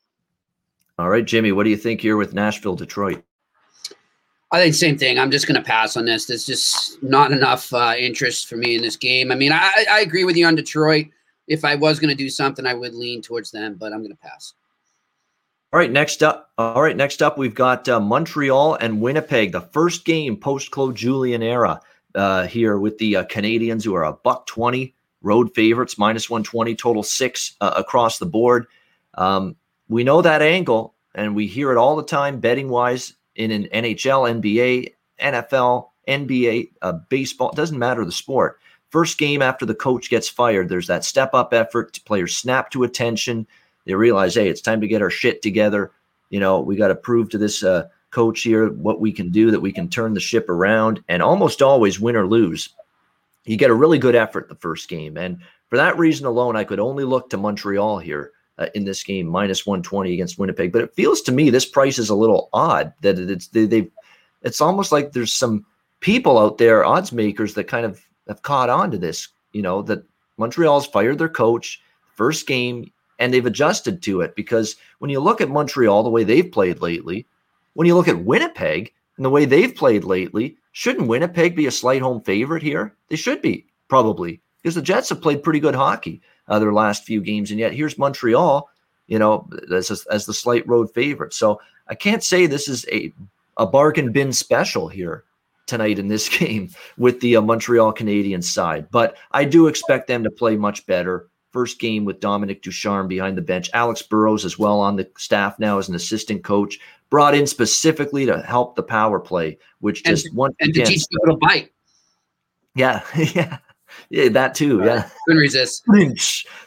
All right, Jimmy, what do you think here with Nashville, Detroit? I think same thing. I'm just going to pass on this. There's just not enough uh, interest for me in this game. I mean, I, I agree with you on Detroit. If I was going to do something, I would lean towards them, but I'm going to pass. All right, next up. All right, next up, we've got uh, Montreal and Winnipeg, the first game post Claude Julien era uh, here with the uh, Canadiens, who are a buck twenty road favorites, minus 120, total six uh, across the board. Um, we know that angle, and we hear it all the time betting wise in an NHL, NBA, NFL, NBA, uh, baseball. It doesn't matter the sport. First game after the coach gets fired, there's that step up effort. Players snap to attention. They realize, hey, it's time to get our shit together. You know, we got to prove to this uh, coach here what we can do, that we can turn the ship around, and almost always win or lose you get a really good effort the first game. And for that reason alone, I could only look to Montreal here uh, in this game, minus 120 against Winnipeg. But it feels to me this price is a little odd that it's they, they've it's almost like there's some people out there, odds makers, that kind of have caught on to this, you know, that Montreal's fired their coach first game and they've adjusted to it because when you look at Montreal, the way they've played lately, when you look at Winnipeg and the way they've played lately, Shouldn't Winnipeg be a slight home favorite here? They should be, probably, because the Jets have played pretty good hockey uh, their last few games. And yet here's Montreal, you know, as, as the slight road favorite. So I can't say this is a, a bargain bin special here tonight in this (laughs) game with the uh, Montreal Canadiens side. But I do expect them to play much better. First game with Dominic Ducharme behind the bench. Alex Burrows as well on the staff now as an assistant coach brought in specifically to help the power play, which just and, once and again, to teach people to bite. Yeah, (laughs) yeah, yeah, that too. Yeah, couldn't resist.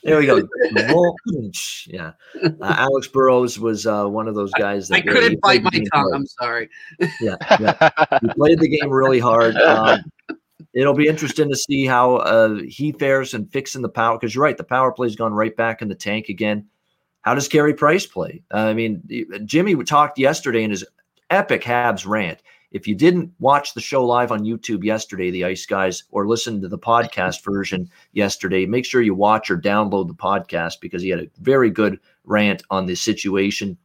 there we go. (laughs) yeah, uh, Alex Burrows was uh, one of those guys that I, I couldn't bite my tongue. Hard. I'm sorry. Yeah, yeah, he played the game really hard. (laughs) Um, it'll be interesting to see how uh, he fares and fixing the power because you're right, the power play's gone right back in the tank again. How does Carey Price play? Uh, I mean, Jimmy talked yesterday in his epic Habs rant. If you didn't watch the show live on YouTube yesterday, the Ice Guys, or listen to the podcast version yesterday, make sure you watch or download the podcast because he had a very good rant on the situation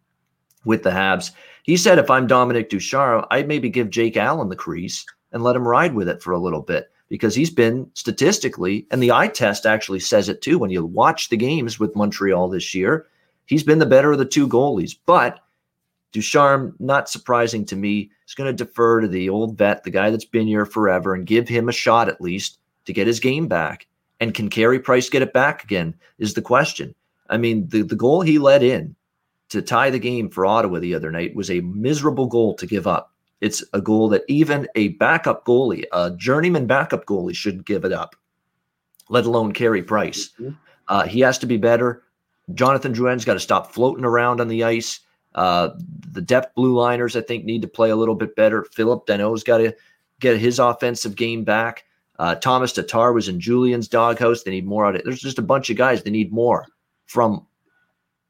with the Habs. He said, if I'm Dominic Ducharme, I'd maybe give Jake Allen the crease and let him ride with it for a little bit because he's been statistically, and the eye test actually says it too. When you watch the games with Montreal this year, he's been the better of the two goalies. But Ducharme, not surprising to me, is going to defer to the old vet, the guy that's been here forever, and give him a shot at least to get his game back. And can Carey Price get it back again? Is the question. I mean, the, the goal he let in to tie the game for Ottawa the other night was a miserable goal to give up. It's a goal that even a backup goalie, a journeyman backup goalie, shouldn't give it up, let alone Carey Price. Mm-hmm. Uh, he has to be better. Jonathan Drouin's got to stop floating around on the ice. Uh, the depth blue liners, I think, need to play a little bit better. Phillip Danault's got to get his offensive game back. Uh, Tomas Tatar was in Julien's doghouse. They need more out of it. There's just a bunch of guys. They need more from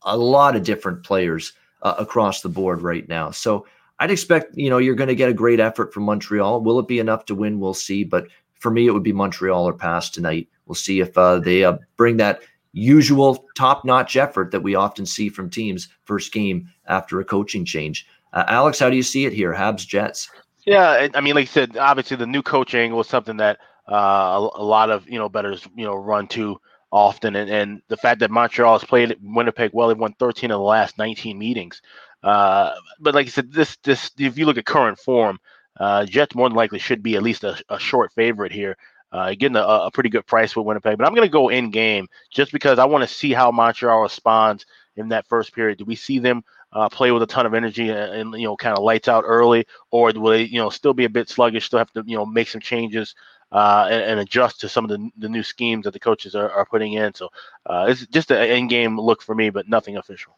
a lot of different players uh, across the board right now. So I'd expect, you know, you're going to get a great effort from Montreal. Will it be enough to win? We'll see. But for me, it would be Montreal or pass tonight. We'll see if uh, they uh, bring that usual top-notch effort that we often see from teams first game after a coaching change. Uh, Alex, how do you see it here? Habs Jets. Yeah, I mean, like you said, obviously the new coaching was something that uh, a, a, lot of you know betters you know run to often, and, and the fact that Montreal has played Winnipeg well, they've won 13 of the last 19 meetings. Uh, but like I said, this this if you look at current form, uh, Jets more than likely should be at least a, a short favorite here. Uh, getting a, a, pretty good price with Winnipeg, but I'm going to go in game just because I want to see how Montreal responds in that first period. Do we see them uh, play with a ton of energy and, and, you know kind of lights out early, or will they you know still be a bit sluggish? Still have to you know make some changes uh, and, and, adjust to some of the, the new schemes that the coaches are, are putting in. So uh, it's just an in game look for me, but nothing official.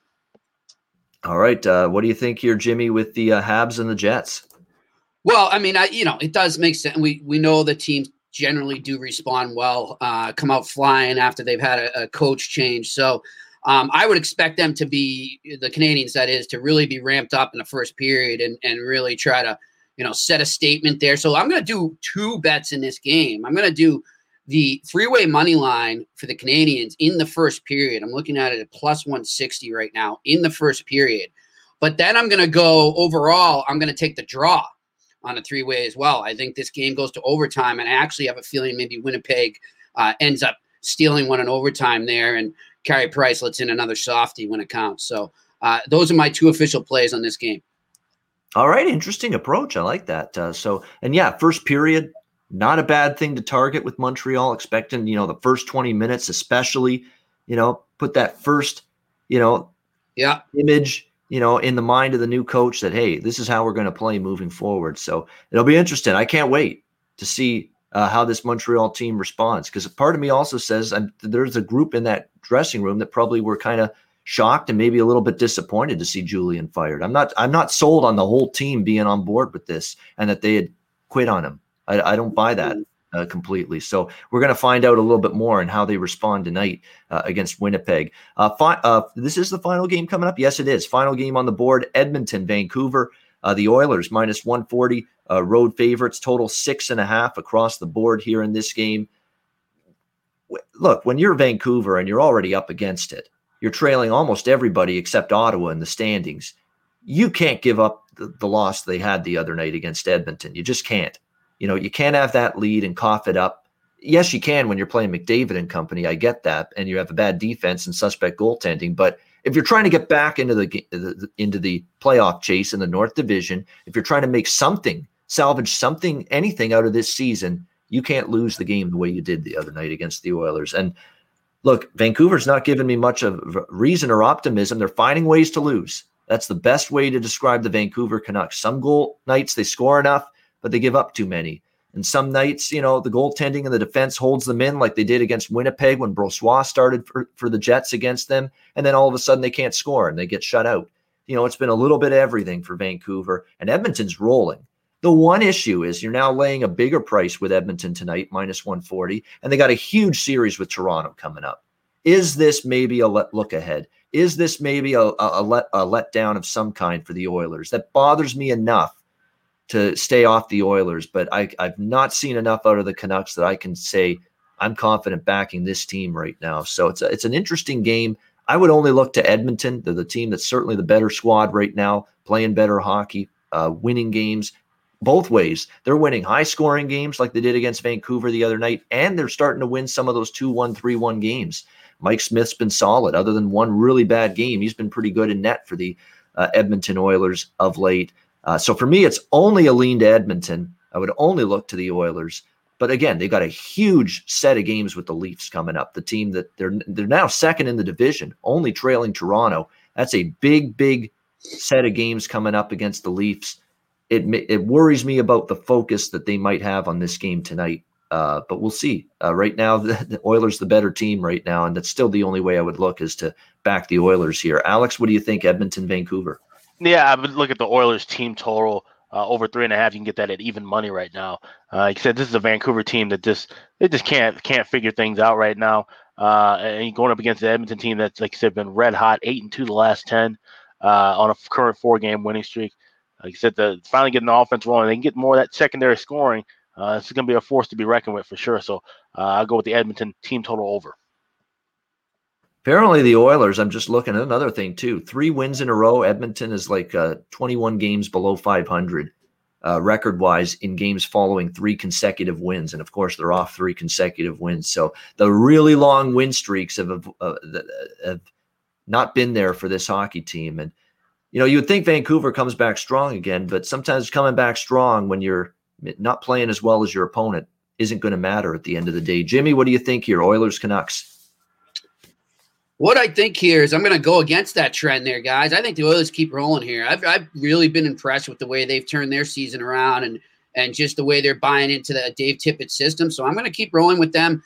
All right, uh, what do you think here, Jimmy, with the uh, Habs and the Jets? Well, I mean, I, you know, it does make sense. We we know the teams generally do respond well, uh, come out flying after they've had a, a coach change. So um, I would expect them to be the Canadiens, that is, to really be ramped up in the first period and, and really try to, you know, set a statement there. So I'm going to do two bets in this game. I'm going to do the three-way money line for the Canadiens in the first period. I'm looking at it at plus 160 right now in the first period. But then I'm going to go overall. I'm going to take the draw on a three-way as well. I think this game goes to overtime, and I actually have a feeling maybe Winnipeg uh, ends up stealing one in overtime there, and Carey Price lets in another softie when it counts. So uh, those are my two official plays on this game. All right, interesting approach. I like that. Uh, so, and yeah, first period, not a bad thing to target with Montreal. Expecting you know the first twenty minutes, especially, you know, put that first, you know, yeah, image, you know, in the mind of the new coach that hey, this is how we're going to play moving forward. So it'll be interesting. I can't wait to see uh, how this Montreal team responds. Because part of me also says I'm, there's a group in that dressing room that probably were kind of shocked and maybe a little bit disappointed to see Julien fired. I'm not I'm not sold on the whole team being on board with this and that they had quit on him. I, I don't buy that. Uh, completely. So we're going to find out a little bit more on how they respond tonight uh, against Winnipeg. Uh, fi- uh, this is the final game coming up. Yes, it is. Final game on the board: Edmonton, Vancouver. Uh, the Oilers minus 140 uh, road favorites, total six and a half across the board here in this game. Look, when you're Vancouver and you're already up against it, you're trailing almost everybody except Ottawa in the standings. You can't give up the, the loss they had the other night against Edmonton. You just can't. You know, you can't have that lead and cough it up. Yes, you can when you're playing McDavid and company. I get that, and you have a bad defense and suspect goaltending, but if you're trying to get back into the into the playoff chase in the North Division, if you're trying to make something salvage something, anything out of this season, you can't lose the game the way you did the other night against the Oilers. And look, Vancouver's not giving me much of reason or optimism. They're finding ways to lose. That's the best way to describe the Vancouver Canucks. Some goal nights they score enough, but they give up too many. And some nights, you know, the goaltending and the defense holds them in like they did against Winnipeg when Brossoit started for, for the Jets against them. And then all of a sudden they can't score and they get shut out. You know, it's been a little bit everything for Vancouver. And Edmonton's rolling. The one issue is you're now laying a bigger price with Edmonton tonight, minus 140, and they got a huge series with Toronto coming up. Is this maybe a let, look ahead? Is this maybe a, a, a, let, a letdown of some kind for the Oilers? That bothers me enough to stay off the Oilers, but I, I've not seen enough out of the Canucks that I can say I'm confident backing this team right now. So it's a, it's an interesting game. I would only look to Edmonton. They're the team that's certainly the better squad right now, playing better hockey, uh, winning games both ways. They're winning high scoring games like they did against Vancouver the other night, and they're starting to win some of those 2 1 3 1 games. Mike Smith's been solid. Other than one really bad game, he's been pretty good in net for the uh, Edmonton Oilers of late. Uh, so for me, it's only a lean to Edmonton. I would only look to the Oilers. But again, they've got a huge set of games with the Leafs coming up. The team that they're they're now second in the division, only trailing Toronto. That's a big, big set of games coming up against the Leafs it it worries me about the focus that they might have on this game tonight. Uh, but we'll see. Uh, right now, (laughs) the, the, Oilers the better team right now, and that's still the only way I would look is to back the Oilers here. Alex, what do you think? Edmonton, Vancouver. Yeah, I would look at the Oilers team total uh, over three and a half. You can get that at even money right now. Uh, like I said, this is a Vancouver team that just they just can't can't figure things out right now. Uh, and going up against the Edmonton team that's like I said been red hot, eight and two the last ten uh, on a current four game winning streak. Like I said, the finally getting the offense rolling. They can get more of that secondary scoring. Uh, this is going to be a force to be reckoned with for sure. So uh, I'll go with the Edmonton team total over. Apparently, the Oilers, I'm just looking at another thing too. Three wins in a row. Edmonton is like uh, 21 games below 500 uh, record wise in games following three consecutive wins. And of course, they're off three consecutive wins. So the really long win streaks have, uh, have not been there for this hockey team. And, you know, you would think Vancouver comes back strong again, but sometimes coming back strong when you're not playing as well as your opponent isn't going to matter at the end of the day. Jimmy, what do you think here? Oilers Canucks. What I think here is I'm going to go against that trend there, guys. I think the Oilers keep rolling here. I've, I've really been impressed with the way they've turned their season around and and just the way they're buying into the Dave Tippett system. So I'm going to keep rolling with them.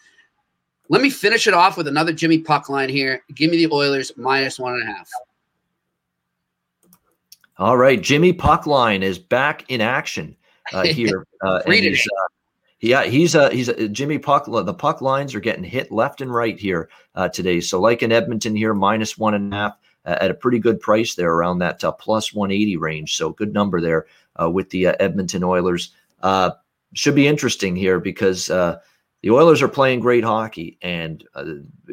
Let me finish it off with another Jimmy puck line here. Give me the Oilers minus one and a half. All right, Jimmy puck line is back in action uh, (laughs) here. Uh, he's, uh, yeah, he's a he's a Jimmy puck. The puck lines are getting hit left and right here uh, today. So like in Edmonton here, minus one and a half uh, at a pretty good price there, around that uh, plus one eighty range. So good number there uh, with the uh, Edmonton Oilers. Uh, should be interesting here because the Oilers are playing great hockey, and uh,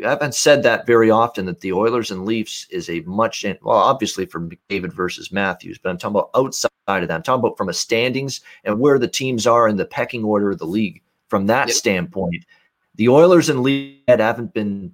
I haven't said that very often. That the Oilers and Leafs is a much well, obviously from David versus Matthews, but I'm talking about outside of that. I'm talking about from a standings and where the teams are in the pecking order of the league. From that yep. standpoint, the Oilers and Leafs haven't been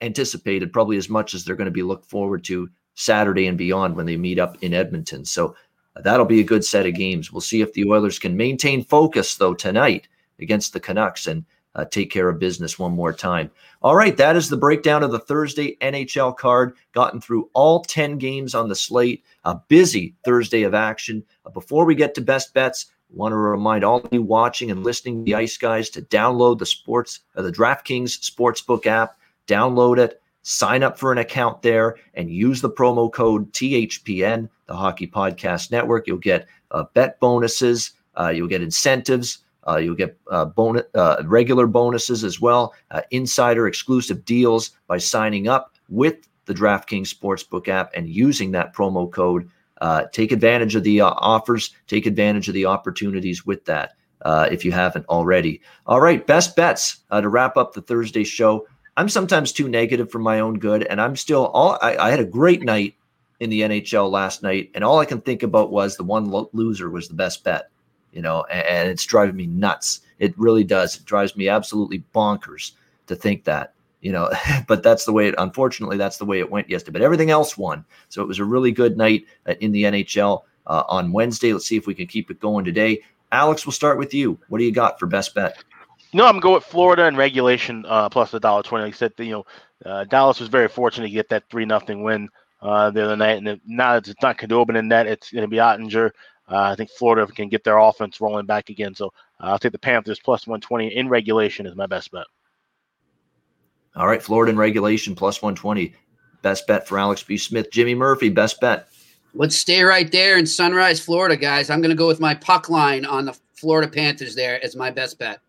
anticipated probably as much as they're going to be looked forward to Saturday and beyond when they meet up in Edmonton. So uh, that'll be a good set of games. We'll see if the Oilers can maintain focus though tonight against the Canucks and uh, take care of business one more time. All right, that is the breakdown of the Thursday NHL card. Gotten through all 10 games on the slate. A busy Thursday of action. Uh, before we get to best bets, I want to remind all of you watching and listening the Ice Guys to download the sports, uh, the DraftKings Sportsbook app. Download it, sign up for an account there, and use the promo code THPN, the Hockey Podcast Network. You'll get uh, bet bonuses. Uh, you'll get incentives uh, you'll get uh, bonus, uh, regular bonuses as well, uh, insider exclusive deals by signing up with the DraftKings Sportsbook app and using that promo code. Uh, take advantage of the uh, offers, take advantage of the opportunities with that if you haven't already. All right, best bets to wrap up the Thursday show. I'm sometimes too negative for my own good, and I'm still all. I, I had a great night in the NHL last night, and all I can think about was the one lo- loser was the best bet you know, and, and it's driving me nuts. It really does. It drives me absolutely bonkers to think that, you know, (laughs) but that's the way it, unfortunately, that's the way it went yesterday. But everything else won. So it was a really good night uh, in the NHL uh, on Wednesday. Let's see if we can keep it going today. Alex, we'll start with you. What do you got for best bet? No, I'm going with Florida and regulation uh, plus a dollar twenty. Like I said, you know, uh, Dallas was very fortunate to get that three nothing win uh, the other night, and now it's not Khudobin in net. It's going to be Oettinger. Uh, I think Florida can get their offense rolling back again. So uh, I'll take the Panthers plus 120 in regulation is my best bet. All right, Florida in regulation plus 120. Best bet for Alex B. Smith. Jimmy Murphy, best bet. Let's stay right there in Sunrise, Florida, guys. I'm going to go with my puck line on the Florida Panthers there as my best bet.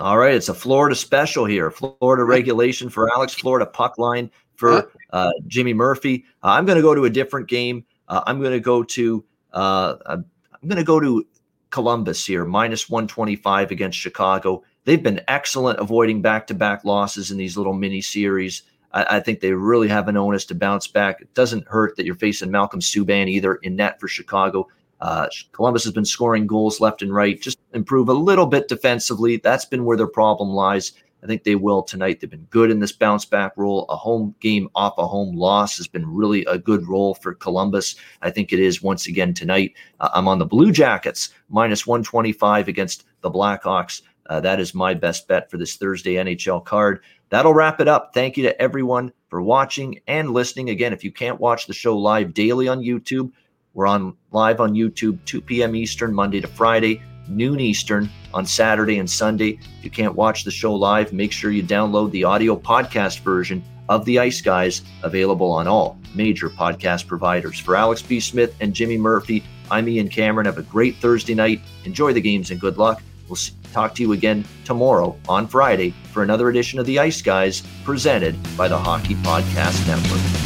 All right, it's a Florida special here. Florida regulation for Alex, Florida puck line for uh, Jimmy Murphy. Uh, I'm going to go to a different game. Uh, I'm going to go to uh, I'm, going to go to Columbus here, minus 125 against Chicago. They've been excellent avoiding back to back losses in these little mini series. I, I, think they really have an onus to bounce back. It doesn't hurt that you're facing Malcolm Subban either in net for Chicago. Uh, Columbus has been scoring goals left and right. Just improve a little bit defensively. That's been where their problem lies. I think they will tonight. They've been good in this bounce back role. A home game off a home loss has been really a good role for Columbus. I think it is once again tonight. Uh, I'm on the Blue Jackets minus 125 against the Blackhawks. Uh, that is my best bet for this Thursday NHL card. That'll wrap it up. Thank you to everyone for watching and listening. Again, if you can't watch the show live daily on YouTube, We're on live on YouTube 2 p.m. Eastern Monday to Friday, noon Eastern on Saturday and Sunday. If you can't watch the show live, make sure you download the audio podcast version of the Ice Guys, available on all major podcast providers. For Alex B. Smith and Jimmy Murphy, I'm Ian Cameron. Have a great Thursday night. Enjoy the games and good luck. We'll talk to you again tomorrow on Friday for another edition of the Ice Guys presented by the Hockey Podcast Network.